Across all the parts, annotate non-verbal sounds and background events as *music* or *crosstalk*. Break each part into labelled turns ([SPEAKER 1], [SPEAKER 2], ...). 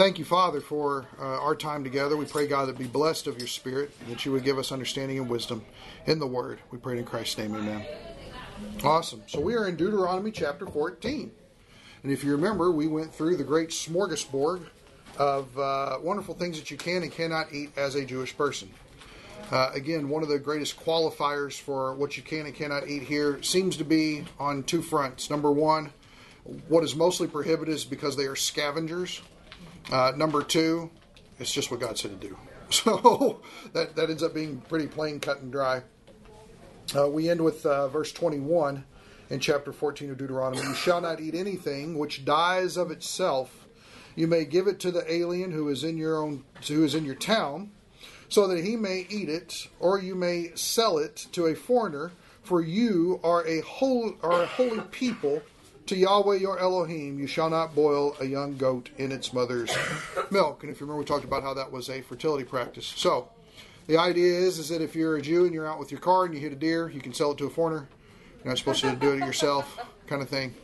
[SPEAKER 1] Thank you, Father, for uh, our time together. We pray, God, that be blessed of your Spirit, that you would give us understanding and wisdom in the Word. We pray in Christ's name, amen. Awesome. So we are in Deuteronomy chapter 14. And if you remember, we went through the great smorgasbord of uh, wonderful things that you can and cannot eat as a Jewish person. Uh, again, one of the greatest qualifiers for what you can and cannot eat here seems to be on two fronts. Number one, what is mostly prohibited is because they are scavengers. Uh, number two, it's just what God said to do. *laughs* So that, that ends up being pretty plain, cut, and dry. Uh, we end with uh, verse 21 in chapter 14 of Deuteronomy. You shall not eat anything which dies of itself. You may give it to the alien who is in your own, who is in your town, so that he may eat it, or you may sell it to a foreigner. For you are a whole, are a holy people to Yahweh your Elohim, you shall not boil a young goat in its mother's *laughs* milk. And if you remember, we talked about how that was a fertility practice. So, the idea is, is that if you're a Jew and you're out with your car and you hit a deer, you can sell it to a foreigner. You're not supposed to do it yourself, kind of thing.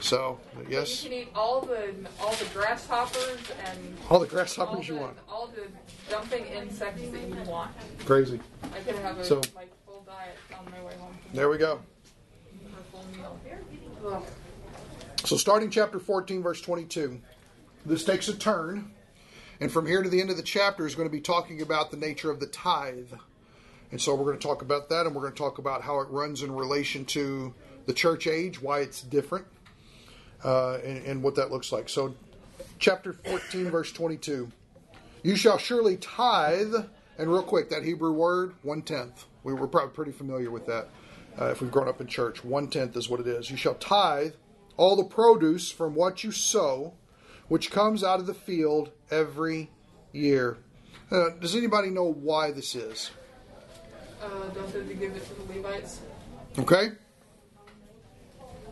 [SPEAKER 1] So, yes.
[SPEAKER 2] You can eat all the all the grasshoppers and
[SPEAKER 1] all the grasshoppers
[SPEAKER 2] all
[SPEAKER 1] you want.
[SPEAKER 2] all the jumping insects that you want.
[SPEAKER 1] Crazy.
[SPEAKER 2] I could have a
[SPEAKER 1] So-
[SPEAKER 2] like full diet on my way home
[SPEAKER 1] There we go.
[SPEAKER 2] for a full meal. Ugh.
[SPEAKER 1] So, starting chapter 14, verse 22, this takes a turn. And from here to the end of the chapter is going to be talking about the nature of the tithe. And so, we're going to talk about that and we're going to talk about how it runs in relation to the church age, why it's different, uh, and, and what that looks like. So, chapter 14, verse 22. You shall surely tithe, and real quick, that Hebrew word, one tenth. We were probably pretty familiar with that uh, if we've grown up in church. One tenth is what it is. You shall tithe all the produce from what you sow, which comes out of the field every year. Uh, does anybody know why this is?
[SPEAKER 2] Uh, don't they give it to the Levites?
[SPEAKER 1] Okay.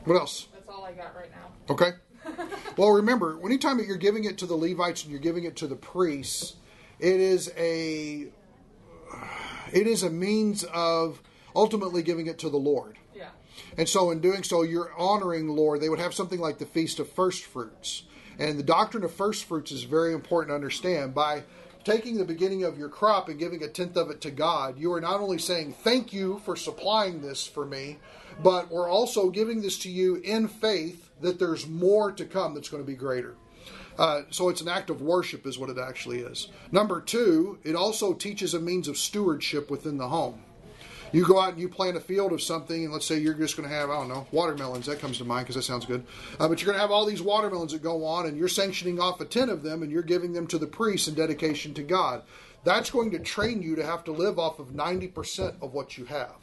[SPEAKER 1] What else?
[SPEAKER 2] That's all I got right now.
[SPEAKER 1] Okay. *laughs* well, remember, anytime that you're giving it to the Levites and you're giving it to the priests, it is a it is a means of ultimately giving it to the Lord. And so, in doing so, you're honoring the Lord. They would have something like the Feast of First Fruits. And the doctrine of first fruits is very important to understand. By taking the beginning of your crop and giving a tenth of it to God, you are not only saying, Thank you for supplying this for me, but we're also giving this to you in faith that there's more to come that's going to be greater. Uh, so it's an act of worship, is what it actually is. Number two, it also teaches a means of stewardship within the home. You go out and you plant a field of something, and let's say you're just going to have, I don't know, watermelons. That comes to mind because that sounds good. Uh, but you're going to have all these watermelons that go on, and you're sanctioning off a 10 of them, and you're giving them to the priest in dedication to God. That's going to train you to have to live off of 90% of what you have.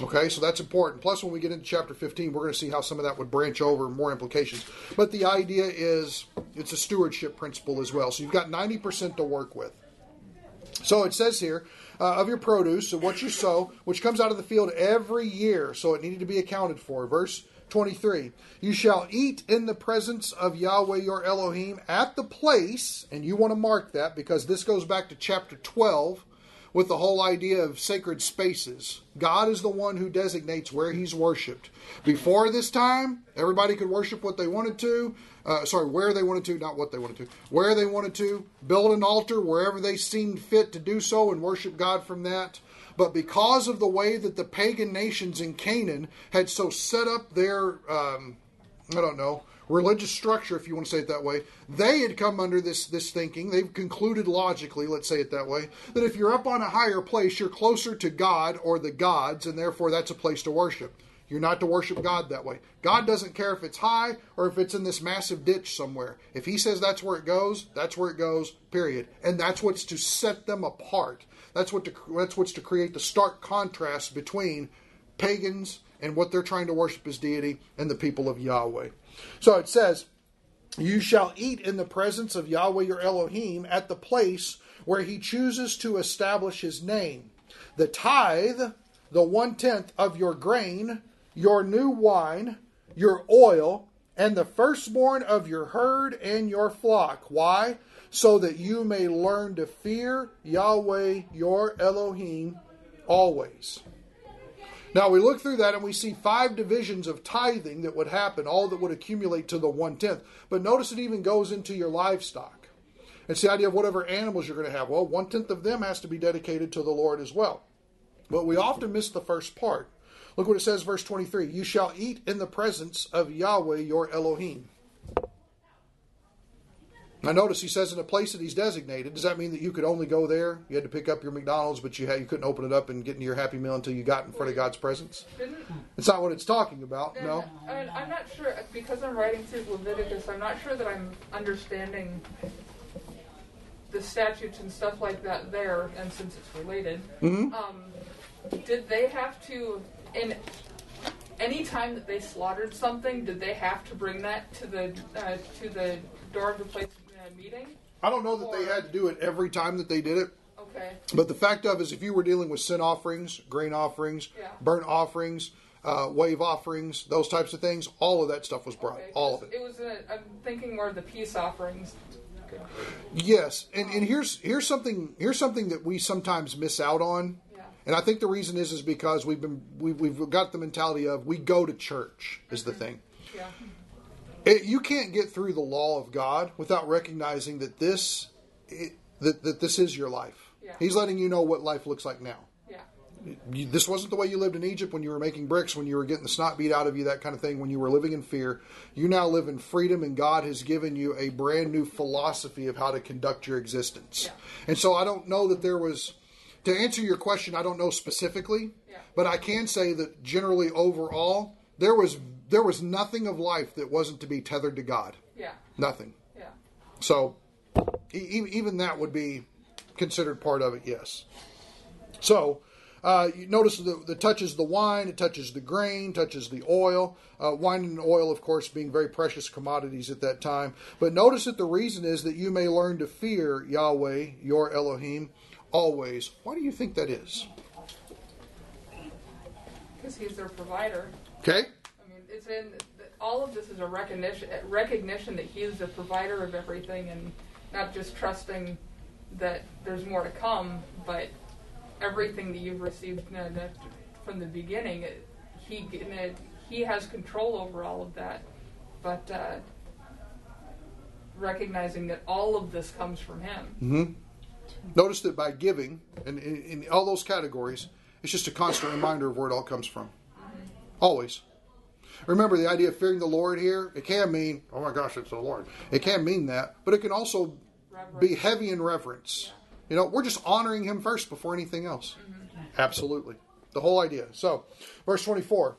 [SPEAKER 1] Okay, so that's important. Plus, when we get into chapter 15, we're going to see how some of that would branch over more implications. But the idea is it's a stewardship principle as well. So you've got 90% to work with. So it says here, uh, of your produce, of what you sow, which comes out of the field every year. So it needed to be accounted for. Verse 23 You shall eat in the presence of Yahweh your Elohim at the place, and you want to mark that because this goes back to chapter 12 with the whole idea of sacred spaces. God is the one who designates where he's worshiped. Before this time, everybody could worship what they wanted to. Uh, sorry, where they wanted to, not what they wanted to. Where they wanted to. Build an altar wherever they seemed fit to do so and worship God from that. But because of the way that the pagan nations in Canaan had so set up their, um, I don't know, religious structure, if you want to say it that way, they had come under this this thinking. They've concluded logically, let's say it that way, that if you're up on a higher place, you're closer to God or the gods, and therefore that's a place to worship. You're not to worship God that way. God doesn't care if it's high or if it's in this massive ditch somewhere. If He says that's where it goes, that's where it goes. Period. And that's what's to set them apart. That's what to, that's what's to create the stark contrast between pagans and what they're trying to worship as deity and the people of Yahweh. So it says, You shall eat in the presence of Yahweh your Elohim at the place where he chooses to establish his name. The tithe, the one tenth of your grain, your new wine, your oil, and the firstborn of your herd and your flock. Why? So that you may learn to fear Yahweh your Elohim always. Now we look through that and we see five divisions of tithing that would happen, all that would accumulate to the one tenth. But notice it even goes into your livestock. It's the idea of whatever animals you're going to have. Well, one tenth of them has to be dedicated to the Lord as well. But we often miss the first part. Look what it says, verse 23 You shall eat in the presence of Yahweh your Elohim. Now, notice he says in a place that he's designated. Does that mean that you could only go there? You had to pick up your McDonald's, but you had, you couldn't open it up and get into your Happy Meal until you got in front of God's presence? It's not what it's talking about. No.
[SPEAKER 2] I'm not sure because I'm writing through Leviticus. I'm not sure that I'm understanding the statutes and stuff like that there, and since it's related,
[SPEAKER 1] Mhm.
[SPEAKER 2] um, did they have to in any time that they slaughtered something? Did they have to bring that to the uh, to the door of the place uh, meeting?
[SPEAKER 1] I don't know that they had to do it every time that they did it.
[SPEAKER 2] Okay.
[SPEAKER 1] But the fact of is, if you were dealing with sin offerings, grain offerings,
[SPEAKER 2] Yeah.
[SPEAKER 1] burnt offerings, uh, wave offerings, those types of things, all of that stuff was brought.
[SPEAKER 2] Okay.
[SPEAKER 1] All of it.
[SPEAKER 2] It was. I'm thinking more of the peace offerings. Okay.
[SPEAKER 1] Yes, and, and here's here's something here's something that we sometimes miss out on. And I think the reason is is because we've been we've, we've got the mentality of we go to church is the thing.
[SPEAKER 2] Yeah.
[SPEAKER 1] It, you can't get through the law of God without recognizing that this it, that, that this is your life.
[SPEAKER 2] Yeah.
[SPEAKER 1] He's letting you know what life looks like now.
[SPEAKER 2] Yeah.
[SPEAKER 1] you, this wasn't the way you lived in Egypt when you were making bricks, when you were getting the snot beat out of you, that kind of thing, when you were living in fear. You now live in freedom, and God has given you a brand new philosophy of how to conduct your existence.
[SPEAKER 2] Yeah.
[SPEAKER 1] And so I don't know that there was, to answer your question, I don't know specifically,
[SPEAKER 2] Yeah.
[SPEAKER 1] but I can say that generally overall, there was there was nothing of life that wasn't to be tethered to God.
[SPEAKER 2] Yeah.
[SPEAKER 1] Nothing.
[SPEAKER 2] Yeah.
[SPEAKER 1] So e- even that would be considered part of it, yes. So uh, you notice that the touches the wine, it touches the grain, touches the oil. Uh, wine and oil, of course, being very precious commodities at that time. But notice that the reason is that you may learn to fear Yahweh, your Elohim, always. Why do you think that is?
[SPEAKER 2] Because he's their provider.
[SPEAKER 1] Okay?
[SPEAKER 2] I mean, it's in all of this is a recognition recognition that he is the provider of everything, and not just trusting that there's more to come, but everything that you've received you know, from the beginning, it, he you know, he has control over all of that, but uh, recognizing that all of this comes from him.
[SPEAKER 1] hmm Notice that by giving, and in, in all those categories, it's just a constant reminder of where it all comes from. Always. Remember the idea of fearing the Lord here? It can mean, oh my gosh, it's the Lord. It can mean that, but it can also be heavy in reverence. You know, we're just honoring Him first before anything else. Mm-hmm. Absolutely. The whole idea. So, verse 24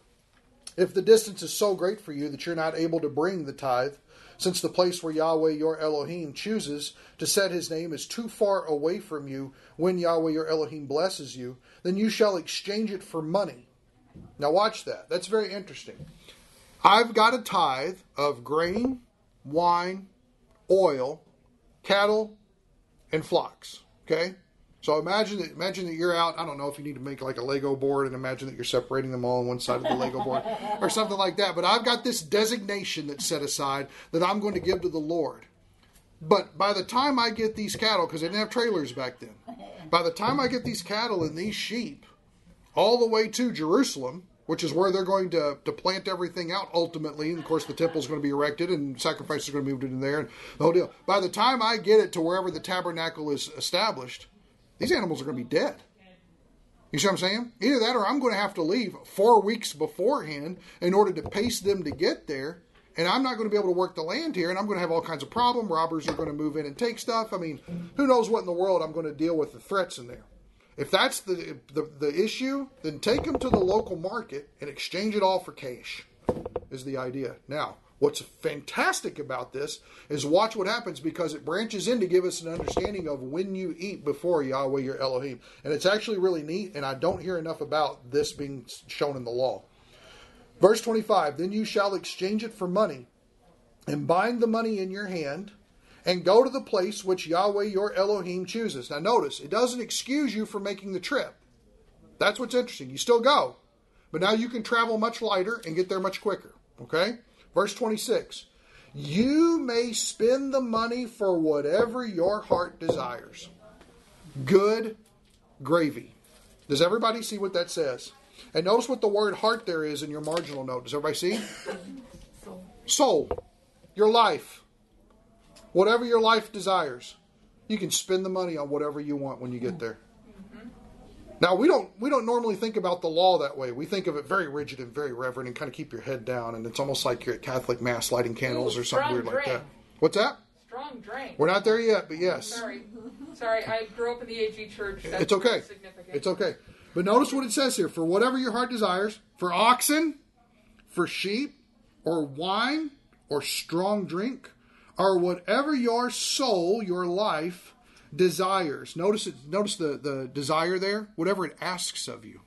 [SPEAKER 1] If the distance is so great for you that you're not able to bring the tithe, since the place where Yahweh your Elohim chooses to set his name is too far away from you when Yahweh your Elohim blesses you, then you shall exchange it for money. Now, watch that. That's very interesting. I've got a tithe of grain, wine, oil, cattle, and flocks. Okay? So imagine that imagine that you're out, I don't know if you need to make like a Lego board and imagine that you're separating them all on one side of the Lego board or something like that. But I've got this designation that's set aside that I'm going to give to the Lord. But by the time I get these cattle, because they didn't have trailers back then, by the time I get these cattle and these sheep all the way to Jerusalem, which is where they're going to, to plant everything out ultimately. And of course, the temple's going to be erected and sacrifices are going to be moved in there and the whole deal. By the time I get it to wherever the tabernacle is established, these animals are going to be dead. You see what I'm saying? Either that or I'm going to have to leave four weeks beforehand in order to pace them to get there. And I'm not going to be able to work the land here, and I'm going to have all kinds of problem. Robbers are going to move in and take stuff. I mean, who knows what in the world I'm going to deal with the threats in there. If that's the, the the issue, then take them to the local market and exchange it all for cash. Is the idea. Now, what's fantastic about this is watch what happens because it branches in to give us an understanding of when you eat before Yahweh your Elohim, and it's actually really neat. And I don't hear enough about this being shown in the law. Verse 25 Then you shall exchange it for money, and bind the money in your hand, and go to the place which Yahweh your Elohim chooses. Now, notice, it doesn't excuse you from making the trip. That's what's interesting. You still go, but now you can travel much lighter and get there much quicker. Okay? Verse 26 You may spend the money for whatever your heart desires. Good gravy. Does everybody see what that says? And notice what the word heart there is in your marginal note. Does everybody see?
[SPEAKER 2] So
[SPEAKER 1] Soul. Your life. Whatever your life desires. You can spend the money on whatever you want when you get there. Now we don't we don't normally think about the law that way. We think of it very rigid and very reverent and kind of keep your head down and it's almost like you're at Catholic mass lighting candles
[SPEAKER 2] Ooh,
[SPEAKER 1] or something weird like that. What's that?
[SPEAKER 2] Strong drink.
[SPEAKER 1] We're not there yet, but yes.
[SPEAKER 2] Sorry, sorry. I grew up in the AG church. That's
[SPEAKER 1] It's okay.
[SPEAKER 2] Significant.
[SPEAKER 1] It's okay. But notice what it says here for whatever your heart desires, for oxen, for sheep, or wine, or strong drink, or whatever your soul, your life desires. Notice it notice the, the desire there, whatever it asks of you.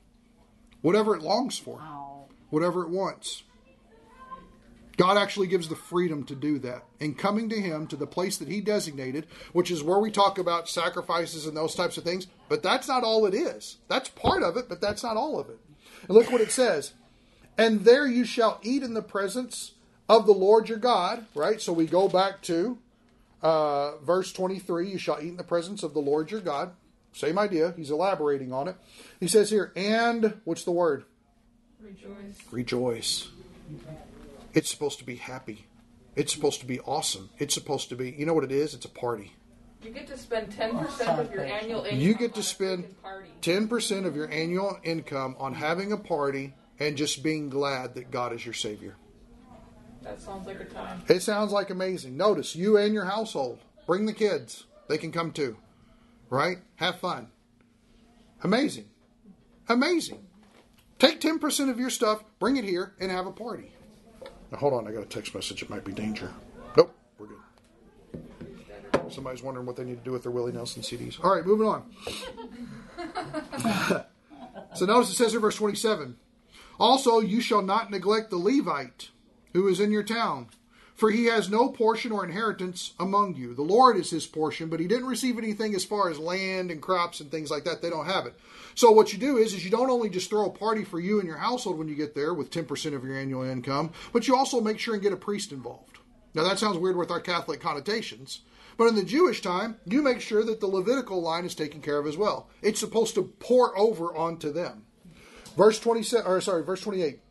[SPEAKER 1] Whatever it longs for. Oh. Whatever it wants. God actually gives the freedom to do that. And coming to Him, to the place that He designated, which is where we talk about sacrifices and those types of things, but that's not all it is. That's part of it, but that's not all of it. And look what it says. And there you shall eat in the presence of the Lord your God, right? So we go back to uh, verse 23 you shall eat in the presence of the Lord your God. Same idea. He's elaborating on it. He says here, and what's the word?
[SPEAKER 2] Rejoice.
[SPEAKER 1] rejoice. It's supposed to be happy. It's supposed to be awesome. It's supposed to be, you know what it is? It's a party.
[SPEAKER 2] You get to spend ten percent of your annual income.
[SPEAKER 1] You get to spend 10% of your annual income on having a party and just being glad that God is your Savior.
[SPEAKER 2] That sounds like a time.
[SPEAKER 1] It sounds like amazing. Notice you and your household. Bring the kids. They can come too. Right? Have fun. Amazing. Amazing. Take 10% of your stuff, bring it here, and have a party. Now, hold on. I got a text message. It might be danger. Nope. We're good. Somebody's wondering what they need to do with their Willie Nelson CDs. All right, moving on. *laughs* so notice it says in verse 27 Also, you shall not neglect the Levite who is in your town, for he has no portion or inheritance among you. The Lord is his portion, but he didn't receive anything as far as land and crops and things like that. They don't have it. So what you do is, is you don't only just throw a party for you and your household when you get there with 10% of your annual income, but you also make sure and get a priest involved. Now that sounds weird with our Catholic connotations, but in the Jewish time, you make sure that the Levitical line is taken care of as well. It's supposed to pour over onto them. Verse 27 or sorry, verse 28.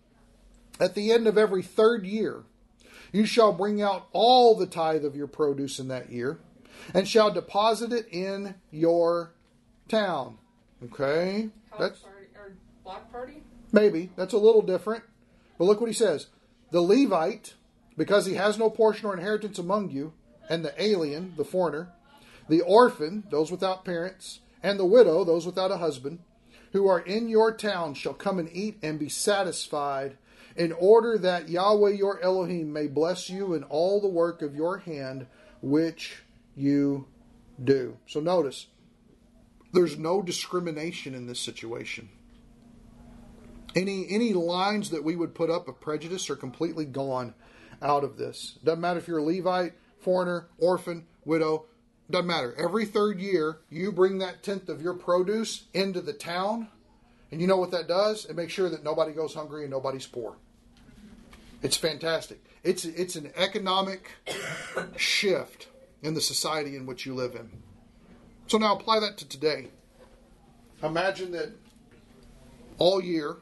[SPEAKER 1] At the end of every third year, you shall bring out all the tithe of your produce in that year, and shall deposit it in your town. Okay?
[SPEAKER 2] House
[SPEAKER 1] That's
[SPEAKER 2] party or block party?
[SPEAKER 1] maybe. That's a little different. But look what he says. The Levite, because he has no portion or inheritance among you, and the alien, the foreigner, the orphan, those without parents, and the widow, those without a husband, who are in your town shall come and eat and be satisfied, in order that Yahweh your Elohim may bless you in all the work of your hand which you do. So notice, there's no discrimination in this situation. Any any lines that we would put up of prejudice are completely gone out of this. Doesn't matter if you're a Levite, foreigner, orphan, widow, doesn't matter. Every third year, you bring that tenth of your produce into the town, and you know what that does? It makes sure that nobody goes hungry and nobody's poor. It's fantastic. It's it's an economic shift in the society in which you live in. So now apply that to today. Imagine that all year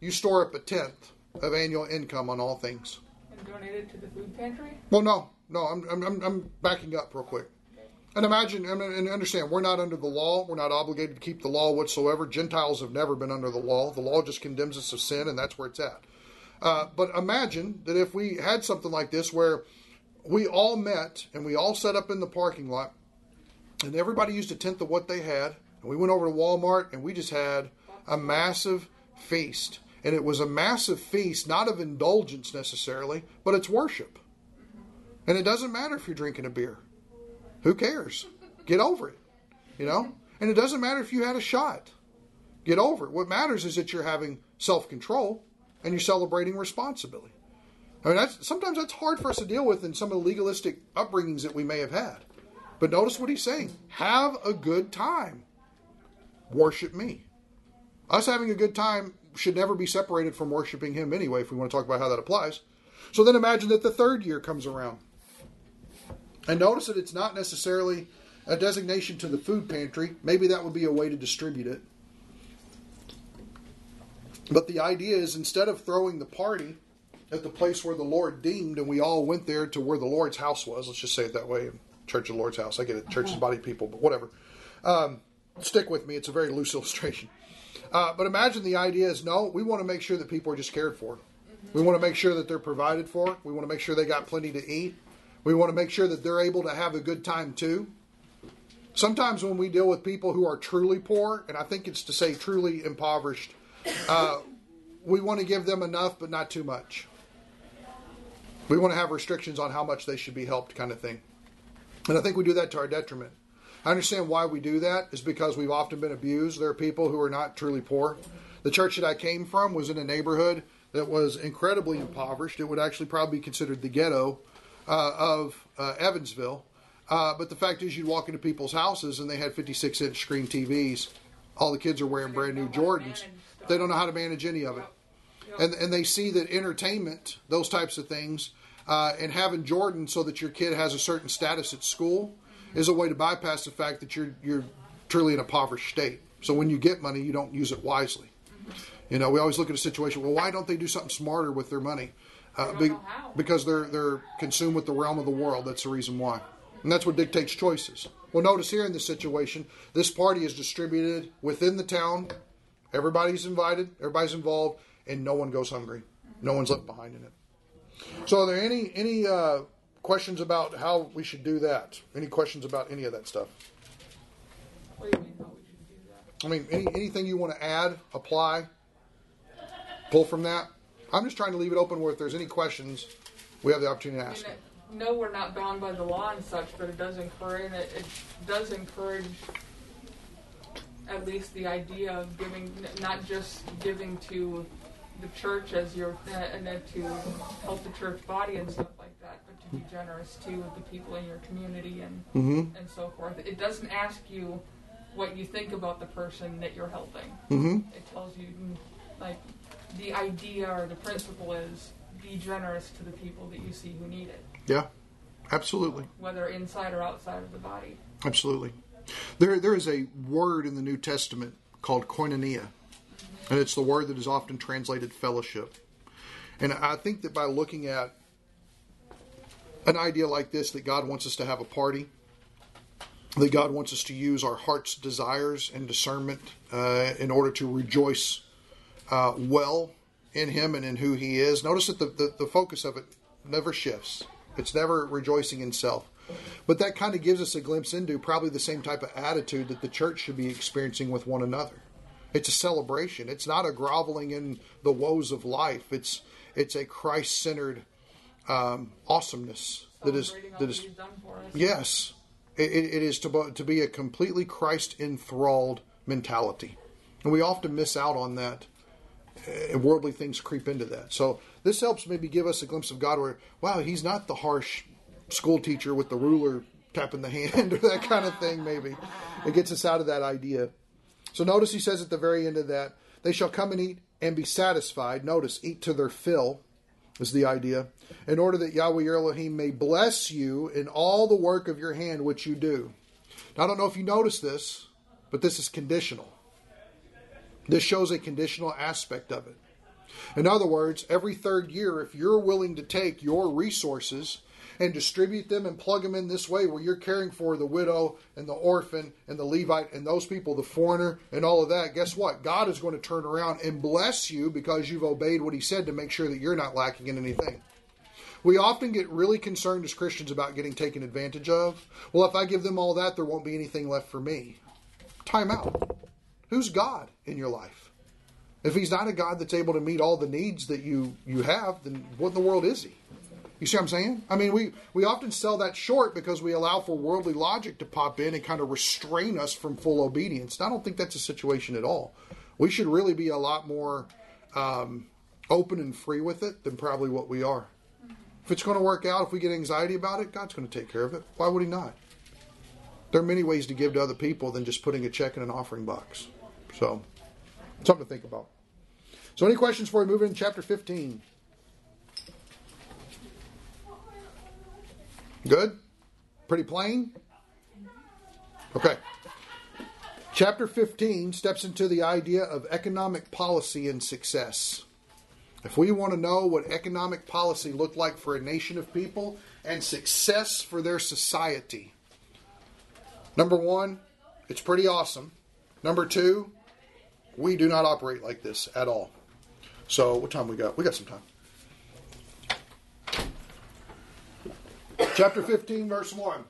[SPEAKER 1] you store up a tenth of annual income on all things.
[SPEAKER 2] And donate it to the food pantry?
[SPEAKER 1] Well, no, no, I'm, I'm, I'm- backing up real quick. And imagine and and understand, we're not under the law. We're not obligated to keep the law whatsoever. Gentiles have never been under the law. The law just condemns us of sin, and that's where it's at. Uh, but imagine that if we had something like this where we all met and we all set up in the parking lot and everybody used a tenth of what they had and we went over to Walmart and we just had a massive feast. And it was a massive feast, not of indulgence necessarily, but it's worship. And it doesn't matter if you're drinking a beer. Who cares? Get over it. You know? And it doesn't matter if you had a shot. Get over it. What matters is that you're having self control and you're celebrating responsibility. I mean, that's, sometimes that's hard for us to deal with in some of the legalistic upbringings that we may have had. But notice what he's saying have a good time. Worship me. Us having a good time should never be separated from worshiping him anyway, if we want to talk about how that applies. So then imagine that the third year comes around. And notice that it's not necessarily a designation to the food pantry. Maybe that would be a way to distribute it. But the idea is instead of throwing the party at the place where the Lord deemed, and we all went there to where the Lord's house was, let's just say it that way, Church of the Lord's house. I get it. Church is body people, but whatever. Um, stick with me. It's a very loose *laughs* illustration. Uh, but imagine the idea is no, we want to make sure that people are just cared for. We want to make sure that they're provided for. We want to make sure they got plenty to eat. We want to make sure that they're able to have a good time too. Sometimes when we deal with people who are truly poor, and I think it's to say truly impoverished, uh, we want to give them enough but not too much. We want to have restrictions on how much they should be helped, kind of thing. And I think we do that to our detriment. I understand why we do that is because we've often been abused. There are people who are not truly poor. The church that I came from was in a neighborhood that was incredibly impoverished. It would actually probably be considered the ghetto uh, of uh, Evansville. Uh, but the fact is, you'd walk into people's houses and they had 56 inch screen TVs. All the kids are wearing brand new Jordans. They don't know how to manage any of it. And, and they see that entertainment, those types of things, uh, and having Jordan so that your kid has a certain status at school is a way to bypass the fact that you're you're truly in a impoverished state. So when you get money, you don't use it wisely. You know, we always look at a situation. Well, why don't they do something smarter with their money?
[SPEAKER 2] Uh, be,
[SPEAKER 1] because they're they're consumed with the realm of the world. That's the reason why, and that's what dictates choices. Well, notice here in this situation, this party is distributed within the town. Everybody's invited. Everybody's involved, and no one goes hungry. No one's left behind in it. So, are there any any uh, questions about how we should do that? Any questions about any of that stuff?
[SPEAKER 2] What do you mean how we should do that? I
[SPEAKER 1] mean, any, anything you want to add, apply, pull from that? I'm just trying to leave it open where if there's any questions, we have the opportunity to ask.
[SPEAKER 2] Mean, no, we're not bound by the law and such, but it does encourage it, it does encourage at least the idea of giving, not just giving to the church as your and then to help the church body and stuff like that, but to be generous to the people in your community and
[SPEAKER 1] mm-hmm.
[SPEAKER 2] and so forth. It doesn't ask you what you think about the person that you're helping.
[SPEAKER 1] Mm-hmm.
[SPEAKER 2] It tells you like the idea or the principle is be generous to the people that you see who need it.
[SPEAKER 1] Yeah, absolutely.
[SPEAKER 2] Whether inside or outside of the body.
[SPEAKER 1] Absolutely. There, there is a word in the New Testament called koinonia and it's the word that is often translated fellowship. And I think that by looking at an idea like this, that God wants us to have a party, that God wants us to use our heart's desires and discernment uh, in order to rejoice uh, well in Him and in who He is. Notice that the, the, the focus of it never shifts, it's never rejoicing in self. But that kind of gives us a glimpse into probably the same type of attitude that the church should be experiencing with one another. It's a celebration. It's not a groveling in the woes of life. It's it's a Christ centered um, awesomeness that is that is yes. It, it is to to be a completely Christ enthralled mentality, and we often miss out on that. And worldly things creep into that. So this helps maybe give us a glimpse of God, where wow, He's not the harsh school teacher with the ruler tapping the hand *laughs* or that kind of thing. Maybe it gets us out of that idea. So notice he says at the very end of that, they shall come and eat and be satisfied. Notice, eat to their fill is the idea. In order that Yahweh Elohim may bless you in all the work of your hand which you do. Now, I don't know if you notice this, but this is conditional. This shows a conditional aspect of it. In other words, every third year, if you're willing to take your resources and distribute them and plug them in this way where you're caring for the widow and the orphan and the Levite and those people, the foreigner and all of that, guess what? God is going to turn around and bless you because you've obeyed what He said to make sure that you're not lacking in anything. We often get really concerned as Christians about getting taken advantage of. Well, if I give them all that, there won't be anything left for me. Time out. Who's God in your life? If he's not a God that's able to meet all the needs that you, you have, then what in the world is he? You see what I'm saying? I mean, we, we often sell that short because we allow for worldly logic to pop in and kind of restrain us from full obedience. And I don't think that's a situation at all. We should really be a lot more um, open and free with it than probably what we are. If it's going to work out, if we get anxiety about it, God's going to take care of it. Why would He not? There are many ways to give to other people than just putting a check in an offering box. So, something to think about. So, any questions before we move into chapter 15? Good? Pretty plain? Okay. Chapter 15 steps into the idea of economic policy and success. If we want to know what economic policy looked like for a nation of people, and success for their society. Number one, it's pretty awesome. Number two, we do not operate like this at all. So, what time we got? We got some time. Chapter 15, verse 1.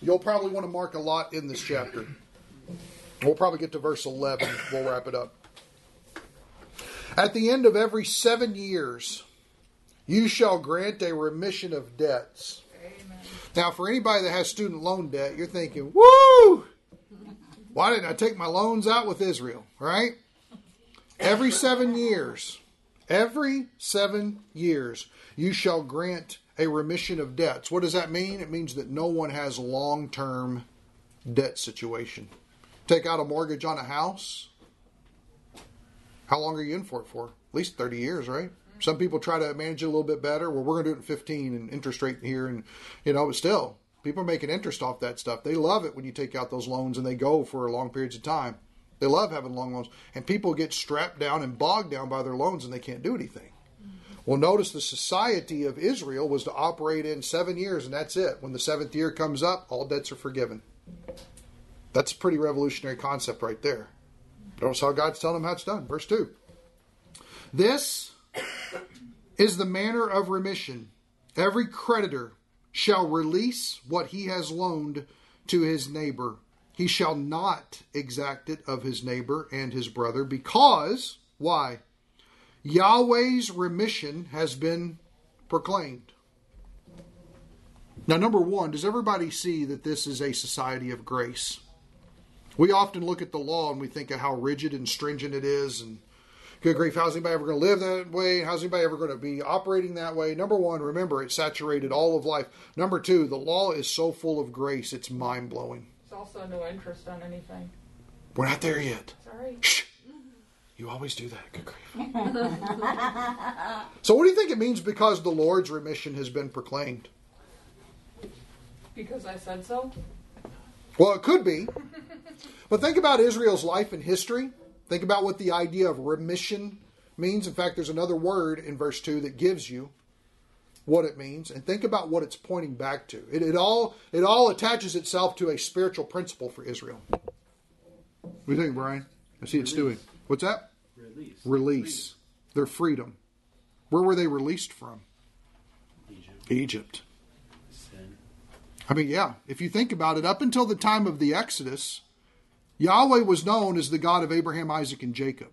[SPEAKER 1] You'll probably want to mark a lot in this chapter. We'll probably get to verse 11. We'll wrap it up. At the end of every seven years, you shall grant a remission of debts.
[SPEAKER 2] Amen.
[SPEAKER 1] Now, for anybody that has student loan debt, you're thinking, woo! Why didn't I take my loans out with Israel? Right? Every seven years, every seven years, you shall grant a remission of debts. What does that mean? It means that no one has long term debt situation. Take out a mortgage on a house. How long are you in for it for? At least 30 years, right? Some people try to manage it a little bit better. Well, we're going to do it in 15 and interest rate here. And, you know, but still, people are making interest off that stuff. They love it when you take out those loans and they go for long periods of time. They love having long loans. And people get strapped down and bogged down by their loans and they can't do anything. Well, notice the society of Israel was to operate in seven years, and that's it. When the seventh year comes up, all debts are forgiven. That's a pretty revolutionary concept right there. Notice how God's telling them how it's done. Verse 2. This is the manner of remission. Every creditor shall release what he has loaned to his neighbor. He shall not exact it of his neighbor and his brother, because, why? Yahweh's remission has been proclaimed. Now, number one, does everybody see that this is a society of grace? We often look at the law and we think of how rigid and stringent it is, and good grief, how's anybody ever going to live that way? How's anybody ever going to be operating that way? Number one, remember, it saturated all of life. Number two, the law is so full of grace, it's mind blowing.
[SPEAKER 2] Also no interest on anything.
[SPEAKER 1] We're not there yet.
[SPEAKER 2] Sorry.
[SPEAKER 1] Shh. You always do that. Good grief. *laughs* so, what do you think it means because the Lord's remission has been proclaimed?
[SPEAKER 2] Because I said so.
[SPEAKER 1] Well, it could be. But think about Israel's life and history. Think about what the idea of remission means. In fact, there's another word in verse 2 that gives you what it means. And think about what it's pointing back to. It, it all, it all attaches itself to a spiritual principle for Israel. What do you think, Brian? I see it's doing. What's that?
[SPEAKER 3] Release.
[SPEAKER 1] Release. Their freedom. Where were they released from?
[SPEAKER 3] Egypt.
[SPEAKER 1] Egypt.
[SPEAKER 3] Sin.
[SPEAKER 1] I mean, yeah, if you think about it, up until the time of the Exodus, Yahweh was known as the God of Abraham, Isaac, and Jacob.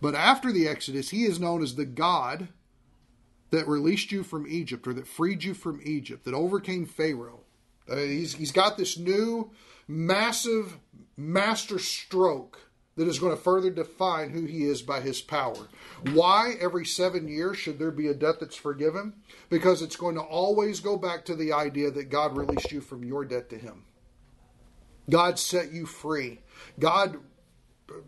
[SPEAKER 1] But after the Exodus, he is known as the God that released you from Egypt or that freed you from Egypt, that overcame Pharaoh. Uh, he's, he's got this new, massive master stroke that is going to further define who he is by his power. Why every seven years should there be a debt that's forgiven? Because it's going to always go back to the idea that God released you from your debt to him. God set you free. God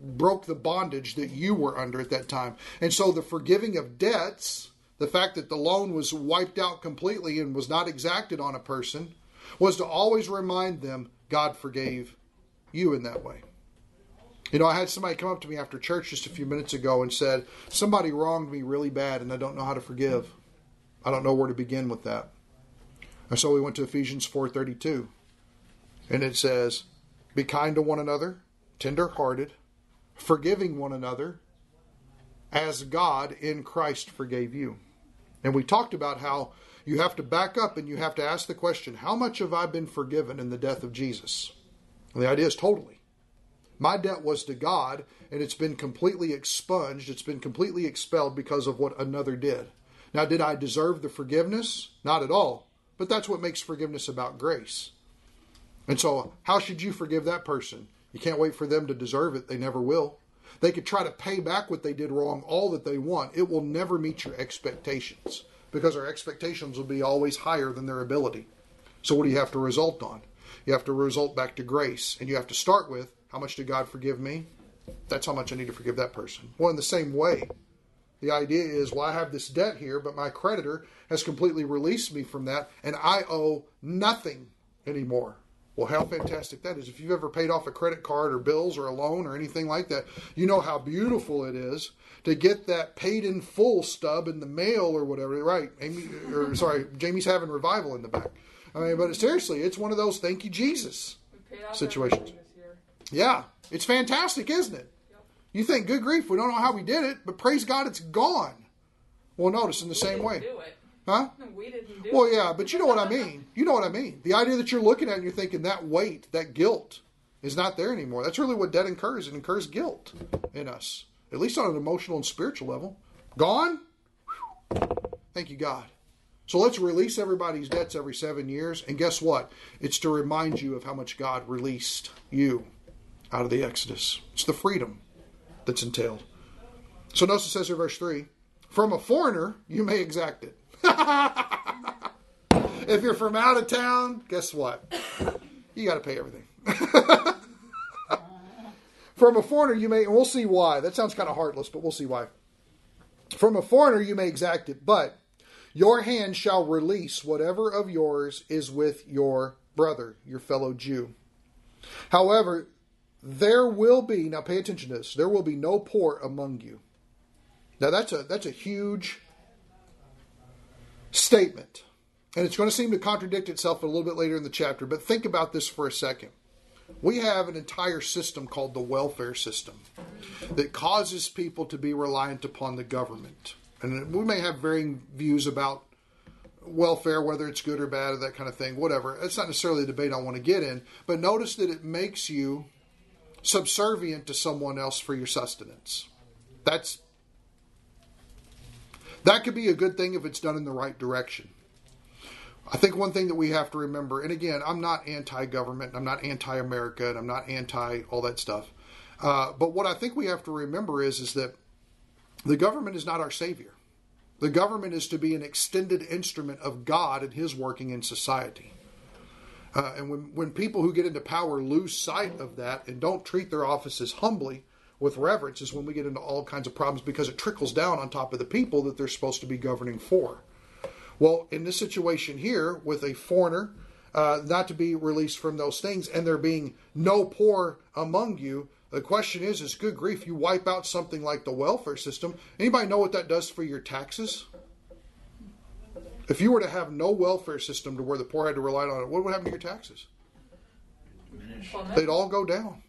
[SPEAKER 1] broke the bondage that you were under at that time. And so the forgiving of debts, the fact that the loan was wiped out completely and was not exacted on a person, was to always remind them God forgave you in that way. You know, I had somebody come up to me after church just a few minutes ago and said, Somebody wronged me really bad and I don't know how to forgive. I don't know where to begin with that. And so we went to Ephesians 4:32. And it says, Be kind to one another, tender hearted, forgiving one another, as God in Christ forgave you. And we talked about how you have to back up and you have to ask the question, How much have I been forgiven in the death of Jesus? And the idea is totally. My debt was to God, and it's been completely expunged. It's been completely expelled because of what another did. Now, did I deserve the forgiveness? Not at all. But that's what makes forgiveness about grace. And so, how should you forgive that person? You can't wait for them to deserve it. They never will. They could try to pay back what they did wrong all that they want. It will never meet your expectations because our expectations will be always higher than their ability. So, what do you have to result on? You have to result back to grace. And you have to start with how much did God forgive me? That's how much I need to forgive that person. Well, in the same way, the idea is, well, I have this debt here, but my creditor has completely released me from that, and I owe nothing anymore. Well, how fantastic that is. If you've ever paid off a credit card or bills or a loan or anything like that, you know how beautiful it is to get that paid in full stub in the mail or whatever. Right. Amy, or sorry, Jamie's having revival in the back. I mean, but seriously, it's one of those thank you, Jesus
[SPEAKER 2] We paid off
[SPEAKER 1] situations.
[SPEAKER 2] everything this year.
[SPEAKER 1] Yeah. It's fantastic, isn't it? You think, good grief, we don't know how we did it, but praise God, it's gone. Well, notice in the same way.
[SPEAKER 2] Didn't do it.
[SPEAKER 1] Huh?
[SPEAKER 2] We didn't do
[SPEAKER 1] Well, yeah, but you know what I mean. You know what I mean. The idea that you're looking at and you're thinking that weight, that guilt, is not there anymore. That's really what debt incurs. It incurs guilt in us, at least on an emotional and spiritual level. Gone? Thank you, God. So let's release everybody's debts every seven years. And guess what? It's to remind you of how much God released you out of the Exodus. It's the freedom that's entailed. So notice it says here, verse 3 From a foreigner, you may exact it. *laughs* if you're from out of town, guess what? You got to pay everything. *laughs* from a foreigner, you may, and we'll see why. That sounds kind of heartless, but we'll see why. From a foreigner, you may exact it, but your hand shall release whatever of yours is with your brother, your fellow Jew. However, there will be, now pay attention to this, there will be no poor among you. Now that's a that's a huge statement. And it's going to seem to contradict itself a little bit later in the chapter, but think about this for a second. We have an entire system called the welfare system that causes people to be reliant upon the government. And we may have varying views about welfare, whether it's good or bad, or that kind of thing, whatever. It's not necessarily a debate I want to get in, but notice that it makes you subservient to someone else for your sustenance. That's that could be a good thing if it's done in the right direction. I think one thing that we have to remember, and again, I'm not anti government, I'm not anti America, and I'm not anti all that stuff. Uh, but what I think we have to remember is, is that the government is not our savior. The government is to be an extended instrument of God and His working in society. Uh, and when, when people who get into power lose sight of that and don't treat their offices humbly with reverence, is when we get into all kinds of problems because it trickles down on top of the people that they're supposed to be governing for. Well, in this situation here, with a foreigner uh, not to be released from those things, and there being no poor among you, the question is: Is good grief? You wipe out something like the welfare system. Anybody know what that does for your taxes? If you were to have no welfare system to where the poor had to rely on it, what would happen to your taxes? They'd all go down.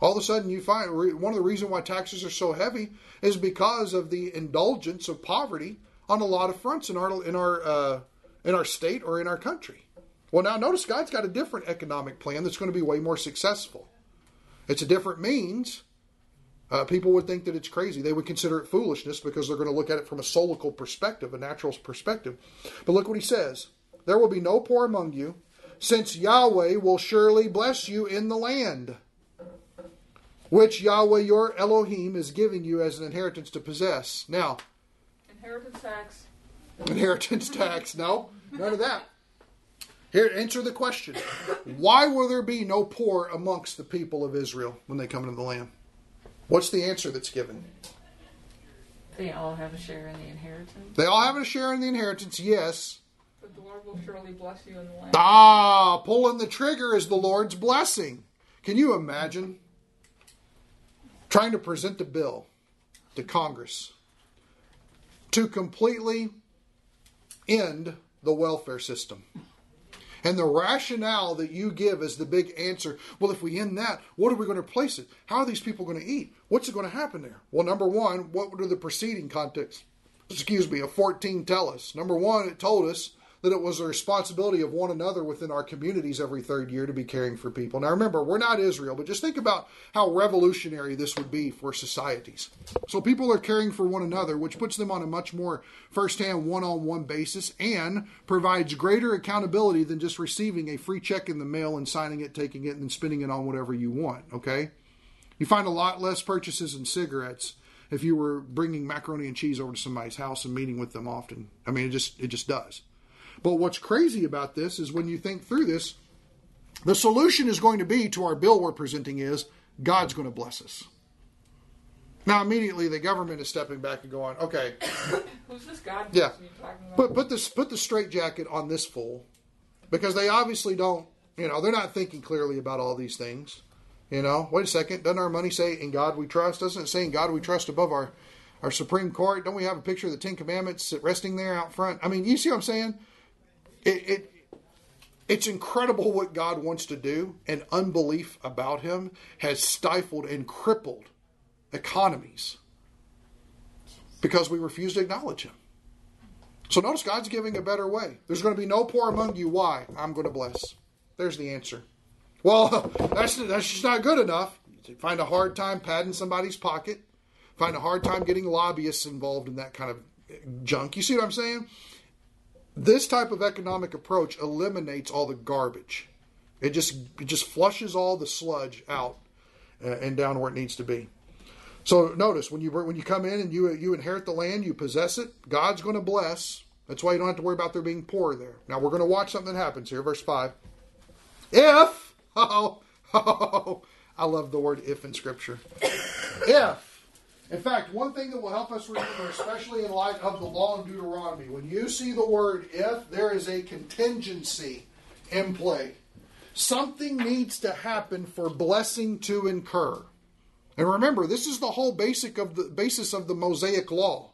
[SPEAKER 1] All of a sudden, you find one of the reasons why taxes are so heavy is because of the indulgence of poverty on a lot of fronts in our in our uh, in our state or in our country. Well, now notice God's got a different economic plan that's going to be way more successful. It's a different means. Uh, people would think that it's crazy. They would consider it foolishness because they're going to look at it from a solical perspective, a natural perspective. But look what he says: There will be no poor among you, since Yahweh will surely bless you in the land which Yahweh your Elohim is giving you as an inheritance to possess. Now,
[SPEAKER 2] Inheritance tax.
[SPEAKER 1] inheritance *laughs* tax. No, none of that. Here, answer the question. Why will there be no poor amongst the people of Israel when they come into the land? What's the answer that's given?
[SPEAKER 4] They all have a share in the inheritance.
[SPEAKER 1] They all have a share in the inheritance, yes.
[SPEAKER 2] But the Lord will surely bless you in the land.
[SPEAKER 1] Ah, pulling the trigger is the Lord's blessing. Can you imagine trying to present a bill to Congress to completely end the welfare system? And the rationale that you give as the big answer, well, if we end that, what are we going to replace it? How are these people going to eat? What's going to happen there? Well, number one, what do the preceding context, excuse me, of 14 tell us? Number one, it told us that it was a responsibility of one another within our communities every third year to be caring for people. Now, remember, we're not Israel, but just think about how revolutionary this would be for societies. So, people are caring for one another, which puts them on a much more firsthand one on one basis and provides greater accountability than just receiving a free check in the mail and signing it, taking it, and then spending it on whatever you want. Okay? You find a lot less purchases in cigarettes if you were bringing macaroni and cheese over to somebody's house and meeting with them often. I mean, it just it just does. But what's crazy about this is when you think through this, the solution is going to be to our bill we're presenting is God's going to bless us. Now, immediately the government is stepping back and going, okay, *coughs*
[SPEAKER 2] Who's this God
[SPEAKER 1] Yeah.
[SPEAKER 2] you talking about?
[SPEAKER 1] put put this put the straight jacket on this fool, because they obviously don't You know, they're not thinking clearly about all these things. You know, wait a second. Doesn't our money say "In God we trust"? Doesn't it say "In God we trust" above our our Supreme Court? Don't we have a picture of the Ten Commandments resting there out front? I mean, you see what I'm saying? It, it it's incredible what God wants to do, and unbelief about Him has stifled and crippled economies because we refuse to acknowledge Him. So notice God's giving a better way. There's going to be no poor among you. Why? I'm going to bless. There's the answer. Well, *laughs* that's that's just not good enough. Find a hard time padding somebody's pocket. Find a hard time getting lobbyists involved in that kind of junk. You see what I'm saying? This type of economic approach eliminates all the garbage. It just it just flushes all the sludge out uh, and down where it needs to be. So notice when you when you come in and you you inherit the land, you possess it. God's going to bless. That's why you don't have to worry about there being poor there. Now we're going to watch something that happens here, verse five. If *laughs* oh, *laughs* oh I love the word if in Scripture. if in fact, one thing that will help us remember, especially in light of the law in Deuteronomy, when you see the word if, there is a contingency in play. Something needs to happen for blessing to incur. And remember, this is the whole basic of the basis of the Mosaic law.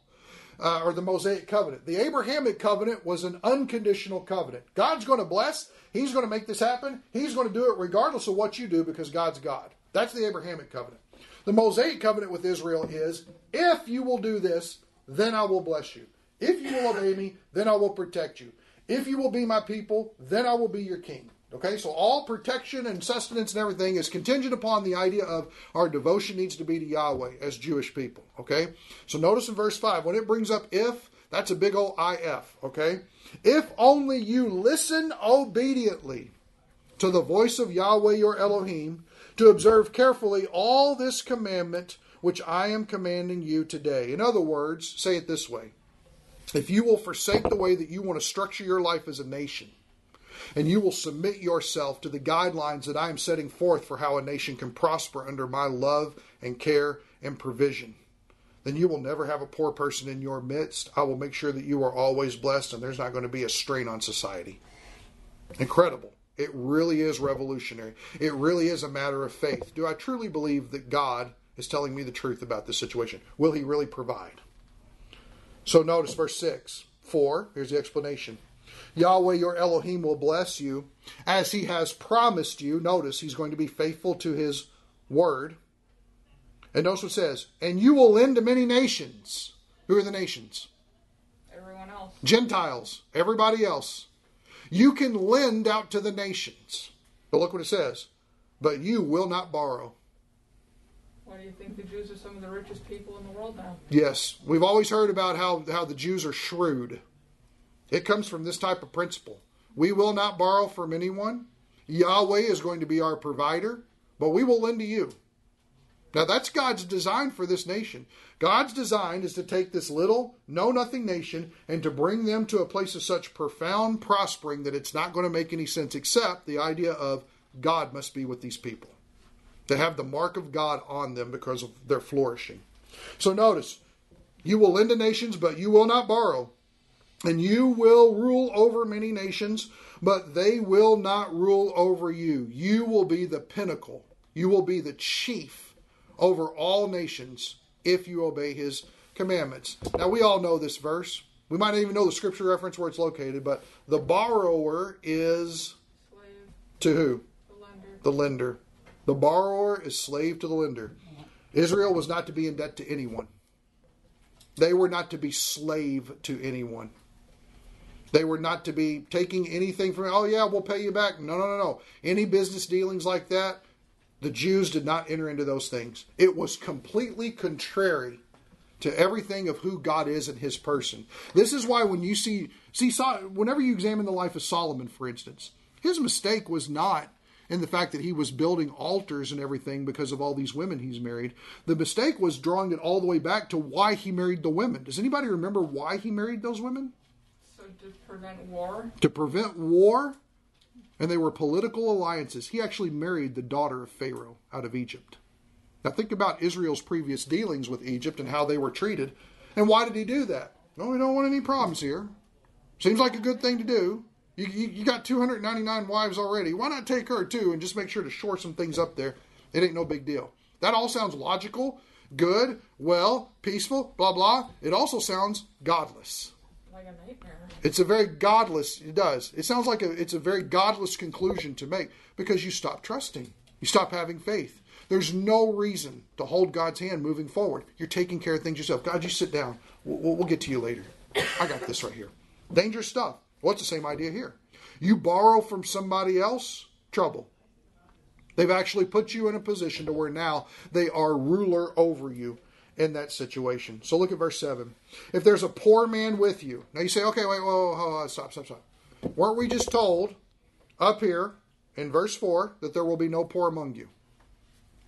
[SPEAKER 1] Uh, or the Mosaic covenant. The Abrahamic covenant was an unconditional covenant. God's going to bless. He's going to make this happen. He's going to do it regardless of what you do because God's God. That's the Abrahamic covenant. The Mosaic covenant with Israel is if you will do this, then I will bless you. If you will obey me, then I will protect you. If you will be my people, then I will be your king. Okay, so all protection and sustenance and everything is contingent upon the idea of our devotion needs to be to Yahweh as Jewish people. Okay, so notice in verse 5 when it brings up if, that's a big old if. Okay, if only you listen obediently to the voice of Yahweh your Elohim to observe carefully all this commandment which I am commanding you today. In other words, say it this way if you will forsake the way that you want to structure your life as a nation, and you will submit yourself to the guidelines that I am setting forth for how a nation can prosper under my love and care and provision, then you will never have a poor person in your midst. I will make sure that you are always blessed and there's not going to be a strain on society. Incredible. It really is revolutionary. It really is a matter of faith. Do I truly believe that God is telling me the truth about this situation? Will He really provide? So notice verse 6. 4, here's the explanation. Yahweh your Elohim will bless you as He has promised you. Notice He's going to be faithful to His word. And notice what it says, and you will lend to many nations. Who are the nations?
[SPEAKER 2] Everyone else.
[SPEAKER 1] Gentiles, everybody else. You can lend out to the nations. But look what it says. But you will not borrow.
[SPEAKER 2] Why do you think the Jews are some of the richest people in the world now?
[SPEAKER 1] Yes, we've always heard about how, how the Jews are shrewd. It comes from this type of principle. We will not borrow from anyone. Yahweh is going to be our provider, but we will lend to you. Now, that's God's design for this nation. God's design is to take this little, know nothing nation and to bring them to a place of such profound prospering that it's not going to make any sense except the idea of God must be with these people. They have the mark of God on them because of their flourishing. So, notice, you will lend to nations, but you will not borrow. And you will rule over many nations, but they will not rule over you. You will be the pinnacle, you will be the chief over all nations if you obey his commandments. Now, we all know this verse. We might not even know the scripture reference where it's located, but the borrower is
[SPEAKER 2] Slave,
[SPEAKER 1] to who?
[SPEAKER 2] the lender.
[SPEAKER 1] The lender. The borrower is slave to the lender. Israel was not to be in debt to anyone. They were not to be slave to anyone. They were not to be taking anything from, oh, yeah, we'll pay you back. No, no, no, no. Any business dealings like that, the Jews did not enter into those things. It was completely contrary to everything of who God is and his person. This is why when you see see whenever you examine the life of Solomon for instance, his mistake was not in the fact that he was building altars and everything because of all these women he's married. The mistake was drawing it all the way back to why he married the women. Does anybody remember why he married those women?
[SPEAKER 2] So to prevent war.
[SPEAKER 1] To prevent war and they were political alliances. He actually married the daughter of Pharaoh out of Egypt. Now, think about Israel's previous dealings with Egypt and how they were treated. And why did he do that? No, we don't want any problems here. Seems like a good thing to do. You, you, you got 299 wives already. Why not take her too and just make sure to shore some things up there? It ain't no big deal. That all sounds logical, good, well, peaceful, blah, blah. It also sounds godless.
[SPEAKER 2] Like a nightmare.
[SPEAKER 1] It's a very godless. It does. It sounds like a. It's a very godless conclusion to make because you stop trusting. You stop having faith. There's no reason to hold God's hand moving forward. You're taking care of things yourself. God, you sit down. We'll, we'll get to you later. I got this right here. Dangerous stuff. Well, the same idea here. You borrow from somebody else, trouble. They've actually put you in a position to where now they are ruler over you in that situation. So look at verse 7. If there's a poor man with you, now you say, okay, wait, whoa, whoa, whoa, stop, stop, stop. Weren't we just told up here in verse 4 that there will be no poor among you?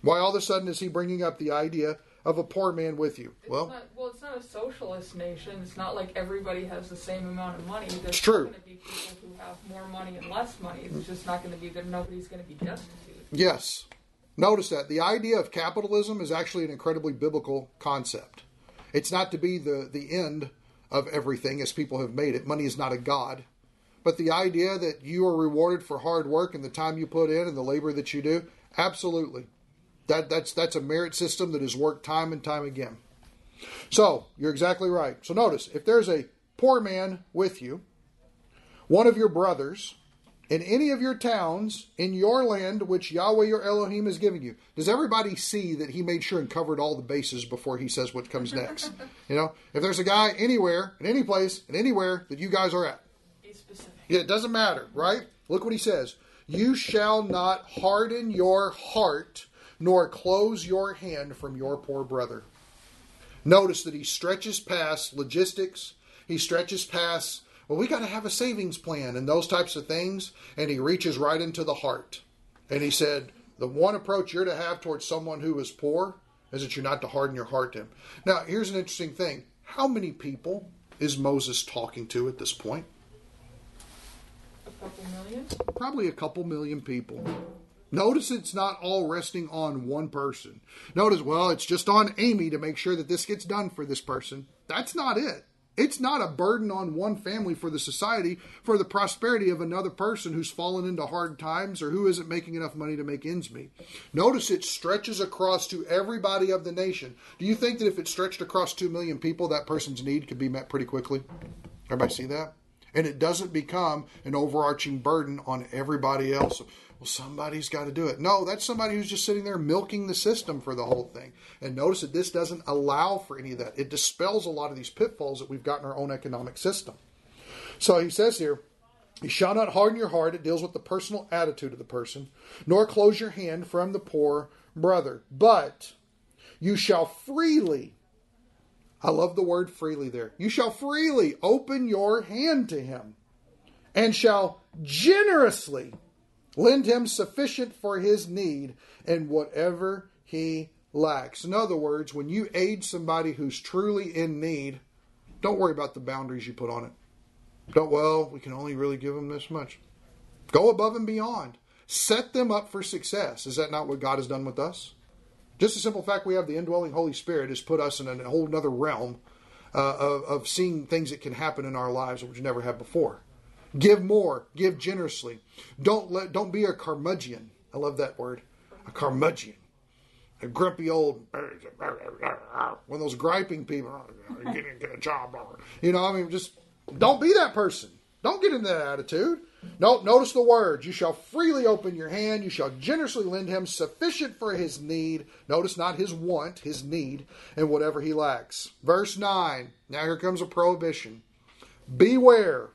[SPEAKER 1] Why all of a sudden is he bringing up the idea of a poor man with you?
[SPEAKER 2] It's
[SPEAKER 1] Well,
[SPEAKER 2] not, well, it's not a socialist nation. It's not like everybody has the same amount of money. There's
[SPEAKER 1] It's true.
[SPEAKER 2] going to be people who have more money and less money. It's just not going to be that nobody's going to be destitute.
[SPEAKER 1] Yes. Notice that the idea of capitalism is actually an incredibly biblical concept. It's not to be the, the end of everything as people have made it. Money is not a god. But the idea that you are rewarded for hard work and the time you put in and the labor that you do, absolutely. That that's that's a merit system that has worked time and time again. So, you're exactly right. So notice, if there's a poor man with you, one of your brothers, in any of your towns in your land which Yahweh your Elohim is giving you. Does everybody see that he made sure and covered all the bases before he says what comes next? *laughs* you know, if there's a guy anywhere, in any place, and anywhere that you guys are at,
[SPEAKER 2] Be specific.
[SPEAKER 1] yeah, it doesn't matter, right? Look what he says. You shall not harden your heart, nor close your hand from your poor brother. Notice that he stretches past logistics, he stretches past, well, we got to have a savings plan and those types of things, and he reaches right into the heart. And he said, the one approach you're to have towards someone who is poor is that you're not to harden your heart to him. Now, here's an interesting thing. How many people is Moses talking to at this point?
[SPEAKER 2] A couple million.
[SPEAKER 1] probably a couple million people. Notice it's not all resting on one person. Notice, well, it's just on Amy to make sure that this gets done for this person. That's not it. It's not a burden on one family for the society for the prosperity of another person who's fallen into hard times or who isn't making enough money to make ends meet. Notice it stretches across to everybody of the nation. Do you think that if it stretched across 2 million people, that person's need could be met pretty quickly? Everybody see that? And it doesn't become an overarching burden on everybody else. Well, somebody's got to do it. No, that's somebody who's just sitting there milking the system for the whole thing. And notice that this doesn't allow for any of that. It dispels a lot of these pitfalls that we've got in our own economic system. So he says here, you shall not harden your heart. It deals with the personal attitude of the person, nor close your hand from the poor brother. But you shall freely I love the word freely there. You shall freely open your hand to him and shall generously lend him sufficient for his need and whatever he lacks. In other words, when you aid somebody who's truly in need, don't worry about the boundaries you put on it. Don't, well, we can only really give them this much. Go above and beyond. Set them up for success. Is that not what God has done with us? Just the simple fact we have the indwelling Holy Spirit has put us in a whole other realm uh, of, of seeing things that can happen in our lives which we never had before. Give more, give generously. Don't let, don't be a curmudgeon. I love that word, a curmudgeon, a grumpy old, one of those griping people. *laughs* "Oh, Get, get a job, you know. I mean, just don't be that person. Don't get in that attitude. No, notice the words. You shall freely open your hand. You shall generously lend him sufficient for his need. Notice not his want, his need, and whatever he lacks. Verse 9. Now here comes a prohibition. Beware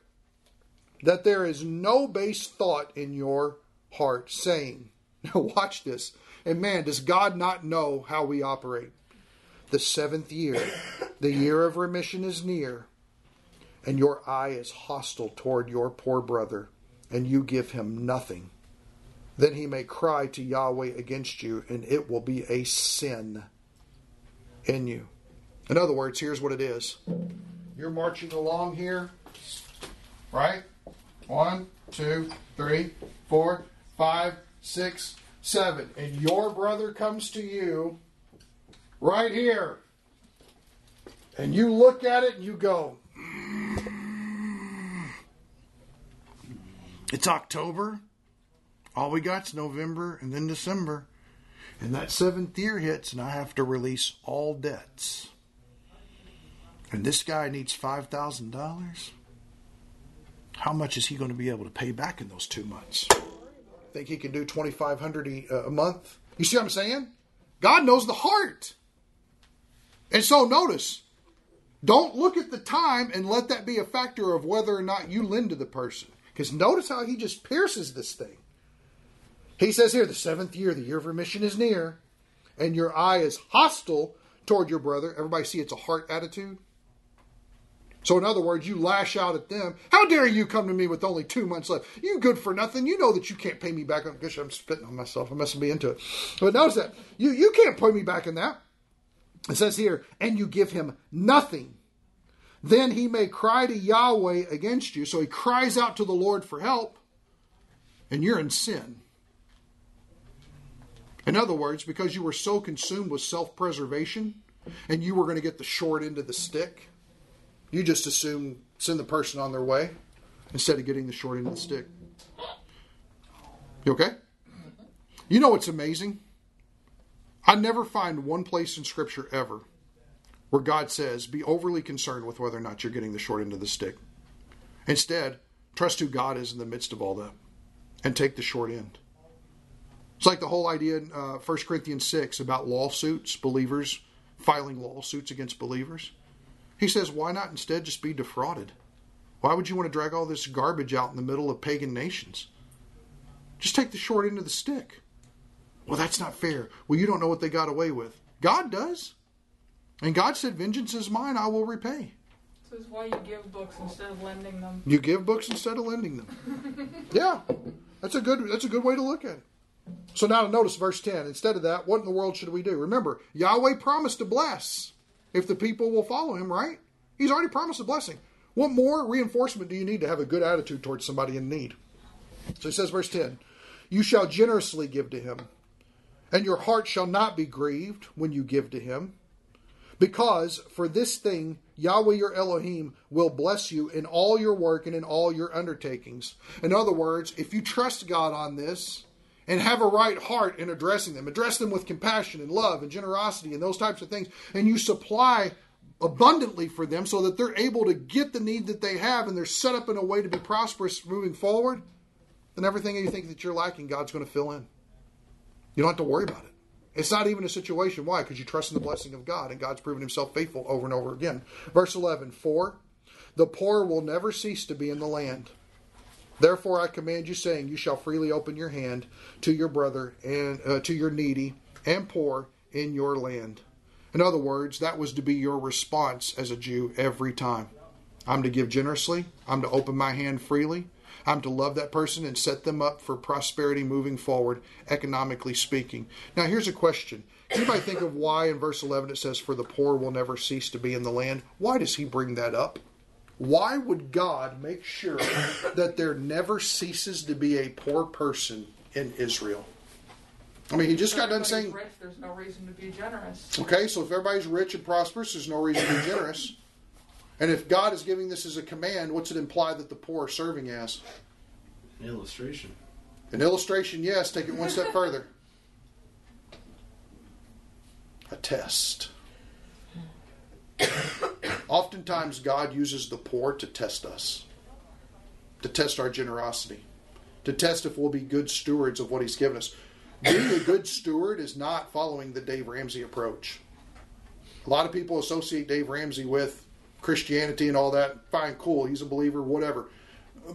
[SPEAKER 1] that there is no base thought in your heart, saying, *laughs* Now watch this. And man, does God not know how we operate? The seventh year, the year of remission is near and your eye is hostile toward your poor brother, and you give him nothing, then he may cry to Yahweh against you, and it will be a sin in you. In other words, here's what it is you're marching along here, right? One, two, three, four, five, six, seven. And your brother comes to you right here. And you look at it and you go, It's October. All we got's November and then December. And that seventh year hits, and I have to release all debts. And this guy needs $5,000. How much is he going to be able to pay back in those two months? Think he can do 2500 uh, a month? You see what I'm saying? God knows the heart. And so notice, don't look at the time and let that be a factor of whether or not you lend to the person. Because notice how he just pierces this thing. He says here, the seventh year, the year of remission is near, and your eye is hostile toward your brother. Everybody see it's a heart attitude? So, in other words, you lash out at them. How dare you come to me with only two months left? You good for nothing. You know that you can't pay me back. I guess I'm spitting on myself. I'm messing me into it. But notice that. You, you can't pay me back in that. It says here, and you give him nothing. Then he may cry to Yahweh against you. So he cries out to the Lord for help, and you're in sin. In other words, because you were so consumed with self preservation and you were going to get the short end of the stick, you just assume send the person on their way instead of getting the short end of the stick. You okay? You know what's amazing? I never find one place in Scripture ever where God says, be overly concerned with whether or not you're getting the short end of the stick. Instead, trust who God is in the midst of all that and take the short end. It's like the whole idea in uh, 1 Corinthians 6 about lawsuits, believers filing lawsuits against believers. He says, why not instead just be defrauded? Why would you want to drag all this garbage out in the middle of pagan nations? Just take the short end of the stick. Well, that's not fair. Well, you don't know what they got away with. God does. And God said, Vengeance is mine, I will repay.
[SPEAKER 2] This is why you give books instead of lending them.
[SPEAKER 1] You give books instead of lending them. *laughs* yeah. That's a good that's a good way to look at it. So now notice verse 10. Instead of that, what in the world should we do? Remember, Yahweh promised to bless if the people will follow him, right? He's already promised a blessing. What more reinforcement do you need to have a good attitude towards somebody in need? So he says, verse 10 You shall generously give to him, and your heart shall not be grieved when you give to him. Because for this thing, Yahweh your Elohim will bless you in all your work and in all your undertakings. In other words, if you trust God on this, and have a right heart in addressing them. Address them with compassion and love and generosity and those types of things. And you supply abundantly for them so that they're able to get the need that they have and they're set up in a way to be prosperous moving forward. Then everything you think that you're lacking, God's going to fill in. You don't have to worry about it. It's not even a situation. Why? Because you trust in the blessing of God, and God's proven himself faithful over and over again. Verse 11 For the poor will never cease to be in the land Therefore, I command you, saying, You shall freely open your hand to your brother and uh, to your needy and poor in your land. In other words, that was to be your response as a Jew every time. I'm to give generously. I'm to open my hand freely. I'm to love that person and set them up for prosperity moving forward, economically speaking. Now, here's a question. Can anybody think of why in verse 11 it says, For the poor will never cease to be in the land? Why does he bring that up? Why would God make sure that there never ceases to be a poor person in Israel? I mean, he just got done saying.
[SPEAKER 2] Rich, there's no reason to be generous.
[SPEAKER 1] Okay, so if everybody's rich and prosperous, there's no reason to be generous. And if God is giving this as a command, what's it imply that the poor are serving as?
[SPEAKER 3] An illustration.
[SPEAKER 1] An illustration, yes. Take it one step *laughs* further. A test. Oftentimes, God uses the poor to test us, to test our generosity, to test if we'll be good stewards of what He's given us. Being a good steward is not following the Dave Ramsey approach. A lot of people associate Dave Ramsey with Christianity and all that. Fine, cool, he's a believer, whatever.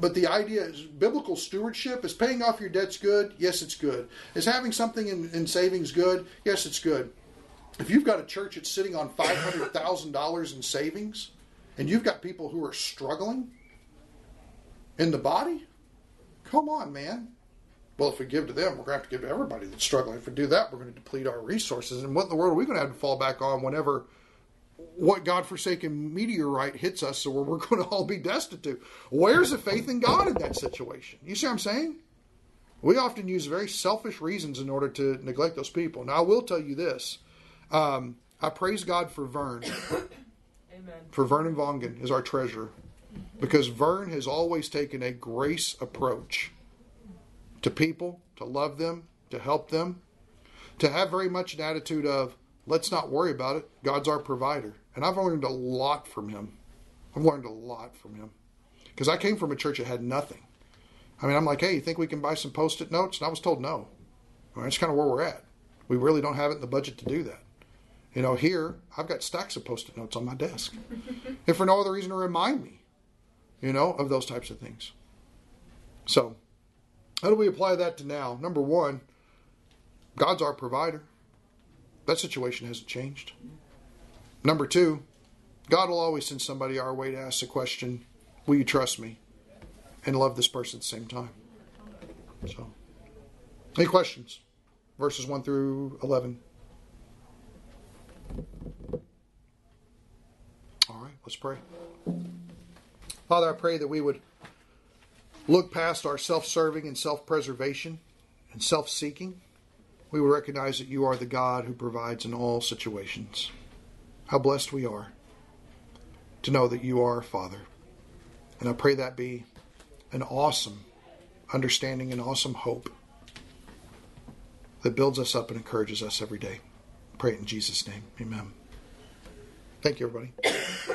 [SPEAKER 1] But the idea is biblical stewardship is paying off your debts good? Yes, it's good. Is having something in, in savings good? Yes, it's good. If you've got a church that's sitting on $500,000 in savings and you've got people who are struggling in the body, come on, man. Well, if we give to them, we're going to have to give to everybody that's struggling. If we do that, we're going to deplete our resources. And what in the world are we going to have to fall back on whenever what God-forsaken meteorite hits us, so we're going to all be destitute? Where's the faith in God in that situation? You see what I'm saying? We often use very selfish reasons in order to neglect those people. Now, I will tell you this um, I praise God for Vern.
[SPEAKER 2] Amen.
[SPEAKER 1] For Vernon Vongen is our treasurer. Because Vern has always taken a grace approach to people, to love them, to help them, to have very much an attitude of, let's not worry about it. God's our provider. And I've learned a lot from him. I've learned a lot from him. Because I came from a church that had nothing. I mean, I'm like, hey, you think we can buy some post it notes? And I was told no. That's kind of where we're at. We really don't have it in the budget to do that. You know, here, I've got stacks of post it notes on my desk. if for no other reason to remind me, you know, of those types of things. So, how do we apply that to now? Number one, God's our provider. That situation hasn't changed. Number two, God will always send somebody our way to ask the question, Will you trust me? And love this person at the same time. So, any questions? Verses 1 through 11. All right, let's pray. Father, I pray that we would look past our self serving and self preservation and self seeking. We would recognize that you are the God who provides in all situations. How blessed we are to know that you are Father. And I pray that be an awesome understanding and awesome hope that builds us up and encourages us every day. Pray it in Jesus' name. Amen. Thank you, everybody.